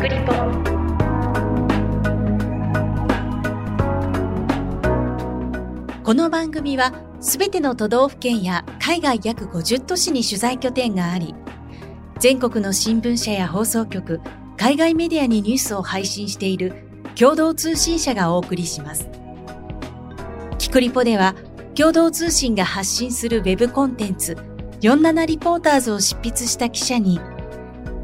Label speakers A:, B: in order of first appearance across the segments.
A: クリポこの番組はすべての都道府県や海外約50都市に取材拠点があり全国の新聞社や放送局海外メディアにニュースを配信している共同通信社がお送りします。キクリポでは共同通信が発信するウェブコンテンツ47リポーターズを執筆した記者に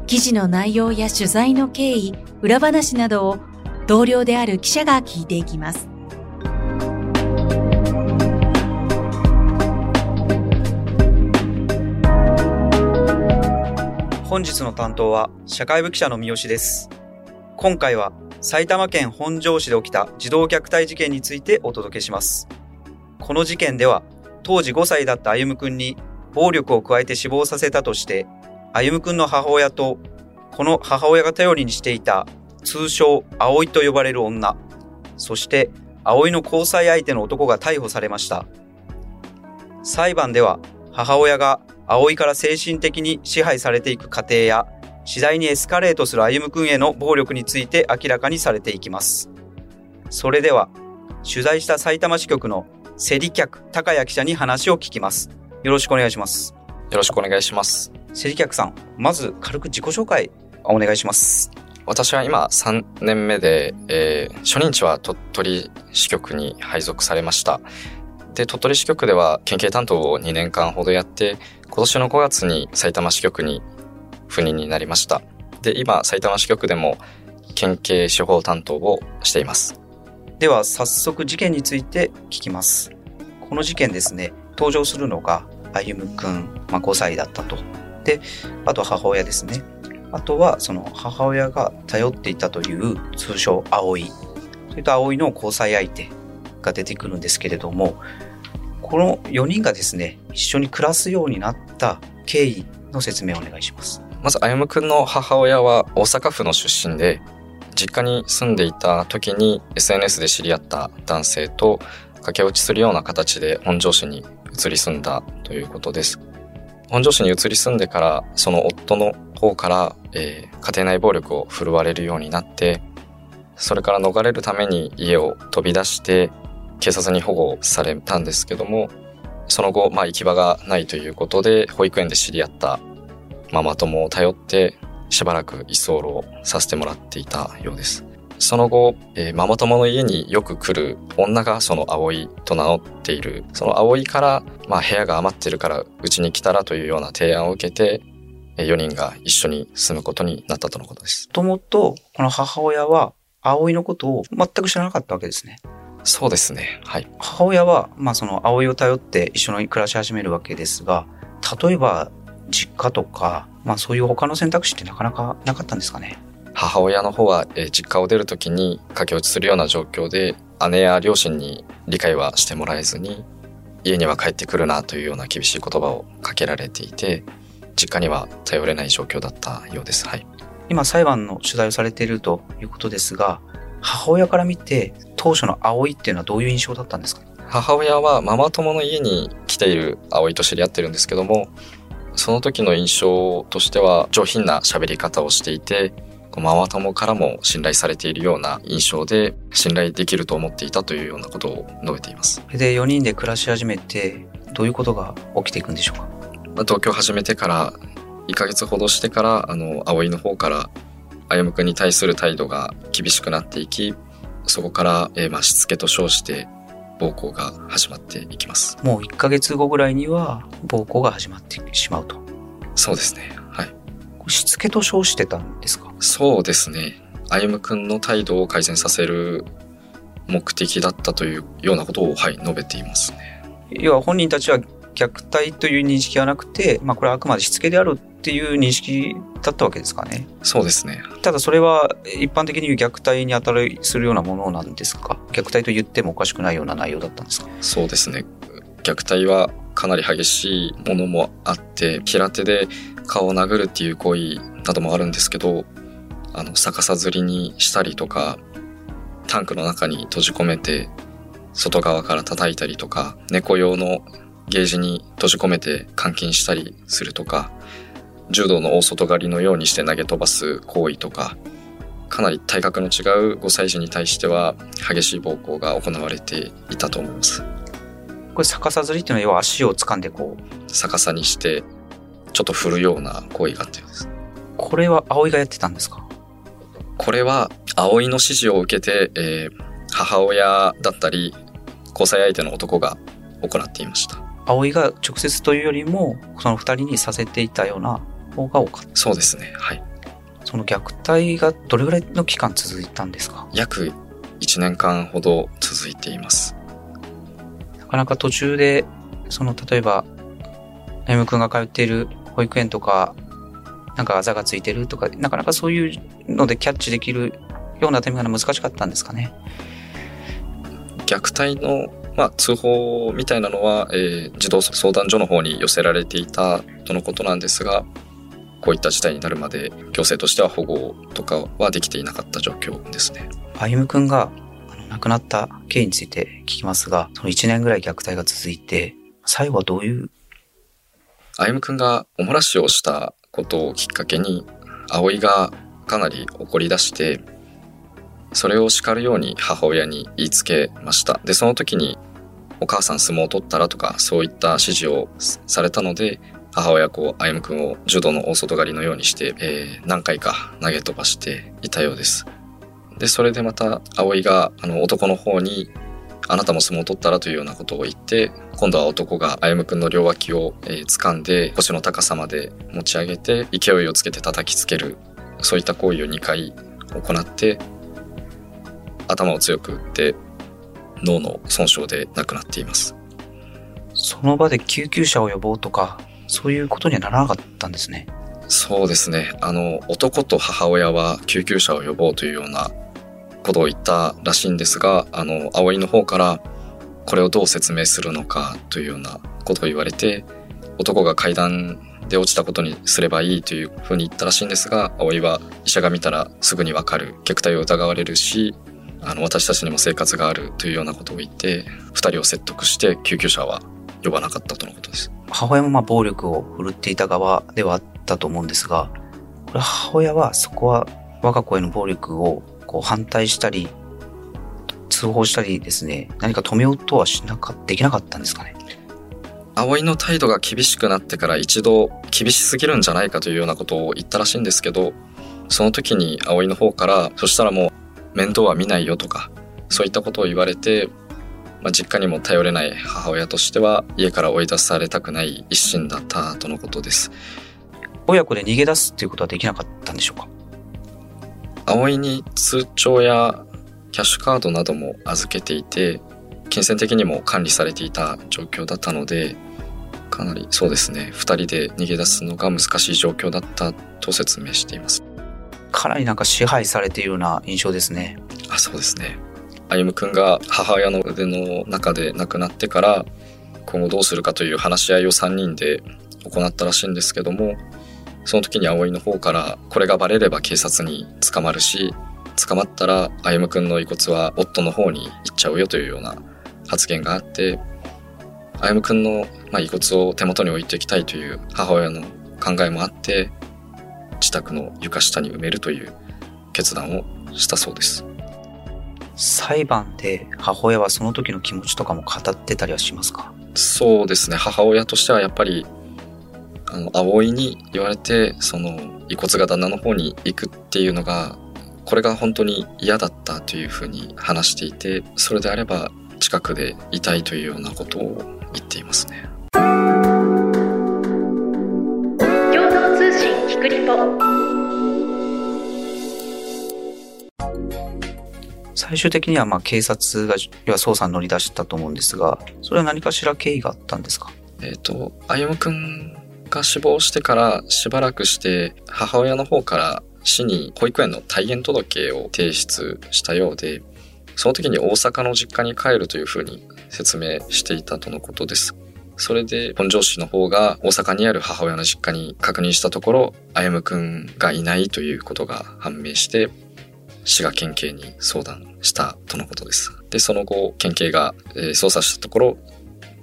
A: 記事の内容や取材の経緯、裏話などを同僚である記者が聞いていきます。
B: 本日の担当は社会部記者の三好です。今回は埼玉県本庄市で起きた児童虐待事件についてお届けします。この事件では当時5歳だった歩夢君に暴力を加えて死亡させたとして歩夢くんの母親と、この母親が頼りにしていた、通称、葵と呼ばれる女、そして、葵の交際相手の男が逮捕されました。裁判では、母親が葵から精神的に支配されていく過程や、次第にエスカレートする歩夢くんへの暴力について明らかにされていきます。それでは、取材した埼玉支局のセリ客高谷記者に話を聞きます。よろしくお願いします。
C: よろしくお願いします。
B: セリ客さん、まず軽く自己紹介お願いします。
C: 私は今3年目で、えー、初任地は鳥取支局に配属されました。で、鳥取支局では県警担当を2年間ほどやって、今年の5月に埼玉支局に赴任になりました。で、今、埼玉支局でも県警司法担当をしています。
B: では、早速事件について聞きます。この事件ですね、登場するのが、歩夢くん、まあ、5歳だったと。で、あと母親ですね。あとはその母親が頼っていたという通称葵。それと葵の交際相手が出てくるんですけれども、この4人がですね、一緒に暮らすようになった経緯の説明をお願いします。
C: まず、あゆむくんの母親は大阪府の出身で、実家に住んでいた時に SNS で知り合った男性と駆け落ちするような形で本庄市に移り住んだということです。本庄市に移り住んでから、その夫の方から、えー、家庭内暴力を振るわれるようになって、それから逃れるために家を飛び出して、警察に保護されたんですけども、その後、まあ行き場がないということで、保育園で知り合ったママ友を頼って、しばらく居候させてもらっていたようです。その後、えー、ママ友の家によく来る女がその葵と名乗っている。その葵から、まあ部屋が余ってるからうちに来たらというような提案を受けて、4人が一緒に住むことになったとのことです。
B: もともと、この母親は、葵のことを全く知らなかったわけですね。
C: そうですね。はい。
B: 母親は、まあその葵を頼って一緒に暮らし始めるわけですが、例えば、実家とか、まあそういう他の選択肢ってなかなかなかったんですかね。
C: 母親の方は、えー、実家を出るときに駆け落ちするような状況で、姉や両親に理解はしてもらえずに、家には帰ってくるなというような厳しい言葉をかけられていて、実家には頼れない状況だったようです。はい。
B: 今裁判の取材をされているということですが、母親から見て当初の葵っていうのはどういう印象だったんですか？
C: 母親はママ友の家に来ている葵と知り合ってるんですけども、その時の印象としては上品な喋り方をしていて、ママ友からも信頼されているような印象で信頼できると思っていたというようなことを述べています。
B: で、4人で暮らし始めて、どういうことが起きていくんでしょうか、
C: まあ、同居始めてから1ヶ月ほどしてから、あの、葵の方から、歩夢君に対する態度が厳しくなっていき、そこから、えー、まあ、しつけと称して暴行が始まっていきます。
B: もう1ヶ月後ぐらいには暴行が始まってしまうと。
C: そうですね。
B: しつけと称してたんですか？
C: そうですね。歩夢くんの態度を改善させる目的だったというようなことを、はい、述べていますね。
B: 要は本人たちは虐待という認識はなくて、まあこれはあくまでしつけであるっていう認識だったわけですかね。
C: そうですね。
B: ただそれは一般的に言う虐待に当たるするようなものなんですか？虐待と言ってもおかしくないような内容だったんですか？
C: そうですね。虐待はかなり激しいものもあって、平手で顔を殴るっていう行為などもあるんですけど、あの、逆さずりにしたりとか、タンクの中に閉じ込めて、外側から叩いたりとか、猫用のゲージに閉じ込めて監禁したりするとか、柔道の大外刈りのようにして投げ飛ばす行為とか、かなり体格の違う5歳児に対しては激しい暴行が行われていたと思います。
B: これ逆さずりっていうのは要は足を掴んでこう
C: 逆さにしてちょっと振るような行為があったようです。
B: これは葵がやってたんですか？
C: これは葵の指示を受けて、えー、母親だったり交際相手の男が行っていました。
B: 葵が直接というよりもその二人にさせていたような方が多かった。
C: そうですねはい。
B: その虐待がどれぐらいの期間続いたんですか？
C: 約1年間ほど続いています
B: なかなか途中でその例えば歩夢君が通っている保育園とかなんかあざがついてるとかなかなかそういうのでキャッチできるようなタイミングが難しかったんですかね
C: 虐待のまあ、通報みたいなのは、えー、児童相談所の方に寄せられていたとのことなんですが、こういった事態になるまで行政としては保護とかはできていなかった状況ですね。
B: 歩夢くんが亡くなった経緯について聞きますが、その1年ぐらい虐待が続いて、最後はどういう
C: 歩夢くんがおもらしをしたことをきっかけに、葵がかなり怒り出して、それを叱るように母親に言いつけました。で、その時に、お母さん相撲を取ったらとか、そういった指示をされたので、母親こう、歩夢くんを柔道の大外刈りのようにして、えー、何回か投げ飛ばしていたようです。で、それでまた、葵が、あの、男の方に、あなたも相撲を取ったらというようなことを言って、今度は男が歩夢くんの両脇を、えー、掴んで、腰の高さまで持ち上げて、勢いをつけて叩きつける、そういった行為を2回行って、頭を強く打って脳の損傷で亡くなっています。
B: その場で救急車を呼ぼうとかそういうことにはならなかったんですね。
C: そうですね。あの男と母親は救急車を呼ぼうというようなことを言ったらしいんですがあの葵の方からこれをどう説明するのかというようなことを言われて男が階段で落ちたことにすればいいというふうに言ったらしいんですが葵は医者が見たらすぐにわかる虐待を疑われるしあの私たちにも生活があるというようなことを言って2人を説得して救急車は呼ばなかったとのことです。
B: 母親もまあ暴力を振るっていた側ではあったと思うんですが母親はそこは我が子への暴力をこう反対したり通報したりですね何か止めようとはしなかできなかったんですかね。
C: 葵の態度が厳しくなってから一度厳しすぎるんじゃないかというようなことを言ったらしいんですけどその時に葵の方からそしたらもう面倒は見ないよとかそういったことを言われて、まあ、実家にも頼れない母親としては家から追い出されたくない一心だったとのことです。
B: 親子で逃げ出すっていうことはできなかったんでしょうか？
C: 葵に通帳やキャッシュカードなども預けていて金銭的にも管理されていた状況だったのでかなりそうですね2人で逃げ出すのが難しい状況だったと説明しています
B: かなりなんか支配されているような印象ですね。
C: あそうですね。歩夢君が母親の腕の中で亡くなってから今後どうするかという話し合いを3人で行ったらしいんですけどもその時に葵の方からこれがバレれば警察に捕まるし捕まったら歩夢君の遺骨は夫の方に行っちゃうよというような発言があって歩夢君の、まあ、遺骨を手元に置いていきたいという母親の考えもあって自宅の床下に埋めるという決断をしたそうです。
B: 裁判で母親はその時の気持ちとかも語ってたりはしますか？
C: そうですね。母親としてはやっぱりあの葵に言われてその遺骨が旦那の方に行くっていうのがこれが本当に嫌だったというふうに話していてそれであれば近くでいたいというようなことを言っていますね。
A: クリポ
B: 最終的にはまあ警察が要は捜査に乗り出したと思うんですがそれは何かしら経緯があったんですか？
C: えっ、ー、と歩夢君が死亡してからしばらくして母親の方から市に保育園の退園届を提出したようでその時に大阪の実家に帰るというふうに説明していたとのことです。それで本庄市の方が大阪にある母親の実家に確認したところ、歩夢くんがいないということが判明して、滋賀県警に相談したとのことです。で、その後、県警が、え捜査したところ、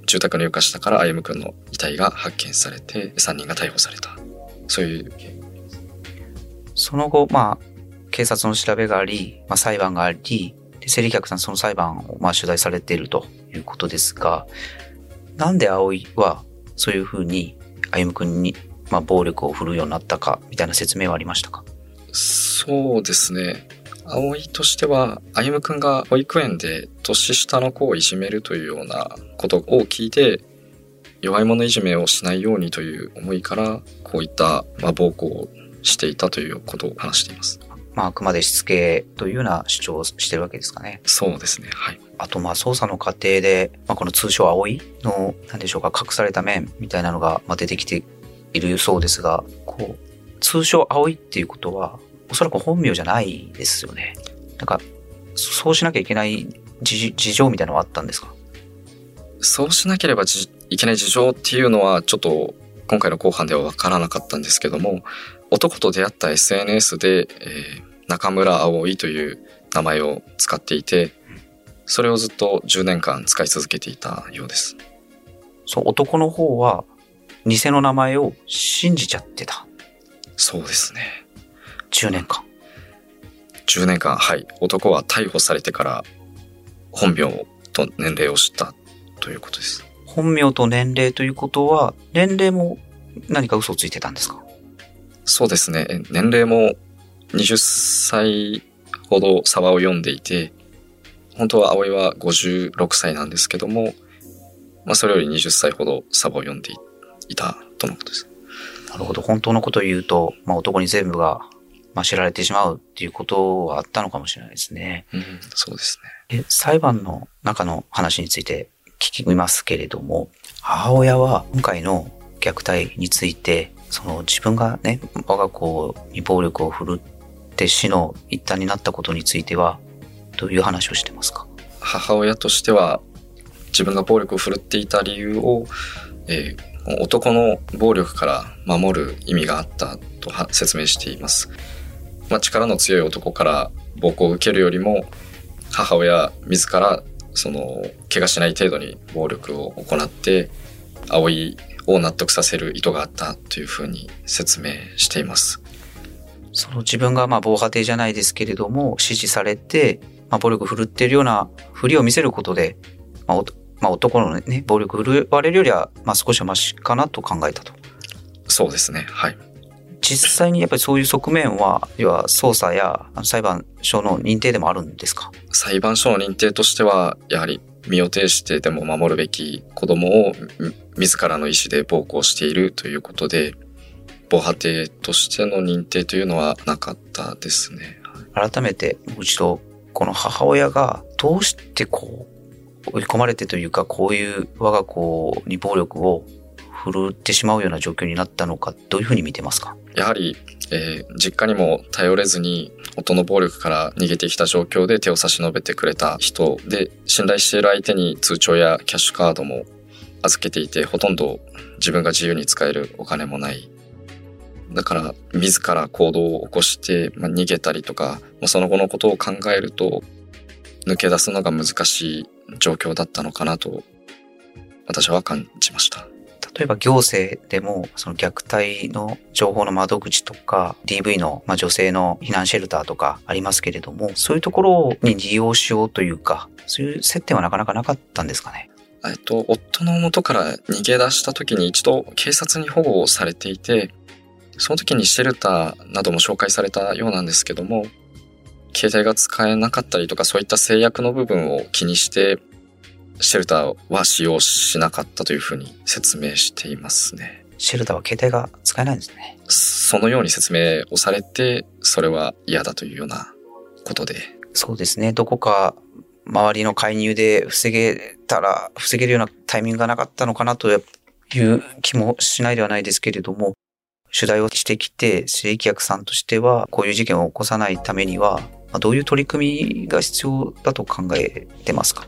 C: 住宅の床下から歩夢くんの遺体が発見されて、3人が逮捕された。そういう
B: その後、まあ、警察の調べがあり、まあ、裁判があり、で、セリキャクさんその裁判をまあ取材されているということですが、なんで葵はそういうふうに歩夢君にまあ暴力を振るうようになったかみたいな説明はありましたか？
C: そうですね。葵としては、歩夢くんが保育園で年下の子をいじめるというようなことを聞いて、弱い者いじめをしないようにという思いから、こういった、まあ、暴行をしていたということを話しています。
B: まあ、あくまでしつけというような主張をしてるわけですかね。
C: そうですね。はい。
B: あと、まあ、捜査の過程で、まあ、この通称葵の、なんでしょうか、隠された面みたいなのが、まあ、出てきているそうですが、こう、通称葵っていうことは、おそらく本名じゃないですよね。なんか、そうしなきゃいけない事情みたいなのはあったんですか？
C: そうしなければいけない事情っていうのはちょっと今回の後半では分からなかったんですけども男と出会った SNS で、えー、中村葵という名前を使っていてそれをずっと10年間使い続けていたようです。
B: そう男の方は偽の名前を信じちゃってた。
C: そうですね
B: 10年間。
C: 10年間はい。男は逮捕されてから本名と年齢を知ったということです。
B: 本名と年齢ということは年齢も何か嘘をついてたんですか？
C: そうですね。年齢も20歳ほどサバを読んでいて本当は葵は56歳なんですけども、まあ、それより20歳ほどサバを読んでいたとのことです。
B: なるほど。本当のことを言うと、まあ、男に全部がまあ、知られてしまうっていうことはあったのかもしれないですね。
C: うん、そうです
B: ね。で、裁判の中の話について聞きますけれども、母親は今回の虐待について、その自分がね、我が子に暴力を振るって死の一端になったことについては、どういう話をしてますか？
C: 母親としては、自分が暴力を振るっていた理由を、えー、男の暴力から守る意味があったと説明しています。まあ、力の強い男から暴行を受けるよりも母親自らその怪我しない程度に暴力を行って葵を納得させる意図があったというふうに説明しています。
B: その自分がまあ防波堤じゃないですけれども指示されて、まあ、暴力振るっているようなふりを見せることで、まあまあ、男のね暴力振るわれるよりはまあ少しはマシかなと考えたと。
C: そうですねはい。
B: 実際にやっぱりそういう側面は、要は捜査や裁判所の認定でもあるんですか？
C: 裁判所の認定としては、やはり身を挺してでも守るべき子供を自らの意思で暴行しているということで、防波堤としての認定というのはなかったですね。
B: 改めて、もう一度、この母親がどうしてこう、追い込まれてというか、こういう我が子に暴力を振るってしまうような状況になったのか、どういうふうに見てますか？
C: やはり、えー、実家にも頼れずに夫の暴力から逃げてきた状況で手を差し伸べてくれた人で信頼している相手に通帳やキャッシュカードも預けていてほとんど自分が自由に使えるお金もないだから自ら行動を起こして、まあ、逃げたりとか、まあ、その後のことを考えると抜け出すのが難しい状況だったのかなと私は感じました。
B: 例えば行政でもその虐待の情報の窓口とか DV の、まあ、女性の避難シェルターとかありますけれどもそういうところに利用しようというかそういう接点はなかなかなかったんですかね？
C: えっと、夫の元から逃げ出した時に一度警察に保護をされていて、その時にシェルターなども紹介されたようなんですけども、携帯が使えなかったりとかそういった制約の部分を気にしてシェルターは使用しなかったというふうに説明していますね。
B: シェルターは携帯が使えないんですね。
C: そのように説明をされて、それは嫌だというようなことで。
B: そうですね。どこか周りの介入で防げたら、防げるようなタイミングがなかったのかなという気もしないではないですけれども、取材をしてきて、正規役さんとしては、こういう事件を起こさないためには、どういう取り組みが必要だと考えてますか？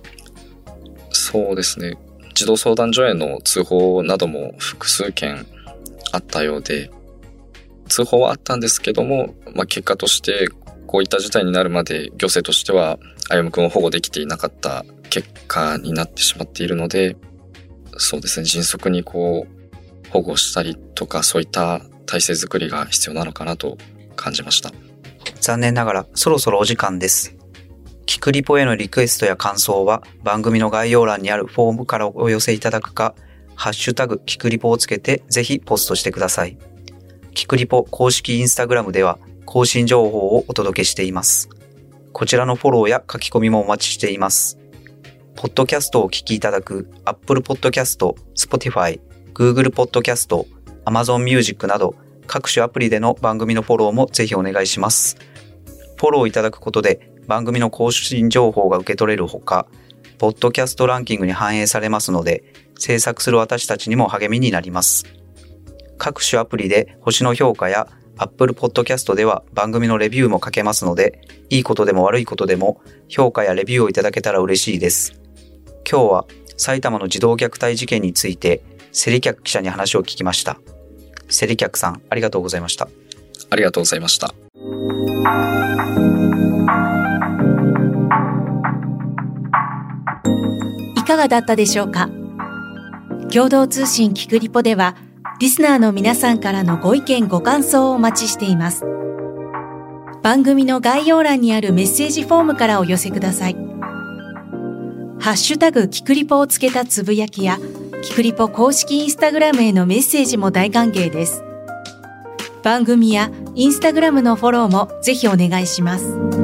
C: そうですね。児童相談所への通報なども複数件あったようで、通報はあったんですけども、まあ、結果としてこういった事態になるまで行政としては歩夢君を保護できていなかった結果になってしまっているので、そうですね、迅速にこう保護したりとかそういった体制づくりが必要なのかなと感じました。
B: 残念ながらそろそろお時間です。キクリポへのリクエストや感想は番組の概要欄にあるフォームからお寄せいただくか、ハッシュタグキクリポをつけてぜひポストしてください。キクリポ公式インスタグラムでは更新情報をお届けしています。こちらのフォローや書き込みもお待ちしています。ポッドキャストをお聞きいただく Apple Podcast、Spotify、Google Podcast、Amazon Music など各種アプリでの番組のフォローもぜひお願いします。フォローいただくことで番組の更新情報が受け取れるほか、ポッドキャストランキングに反映されますので、制作する私たちにも励みになります。各種アプリで星の評価や Apple Podcast では番組のレビューも書けますので、いいことでも悪いことでも評価やレビューをいただけたら嬉しいです。今日は埼玉の児童虐待事件について、セリキャク記者に話を聞きました。セリキャクさん、ありがとうございました。
C: ありがとうございました。
A: かがだったでしょうか？共同通信キクリポでは、リスナーの皆さんからのご意見ご感想をお待ちしています。番組の概要欄にあるメッセージフォームからお寄せください。ハッシュタグキクリポをつけたつぶやきや、キクリポ公式インスタグラムへのメッセージも大歓迎です。番組やインスタグラムのフォローもぜひお願いします。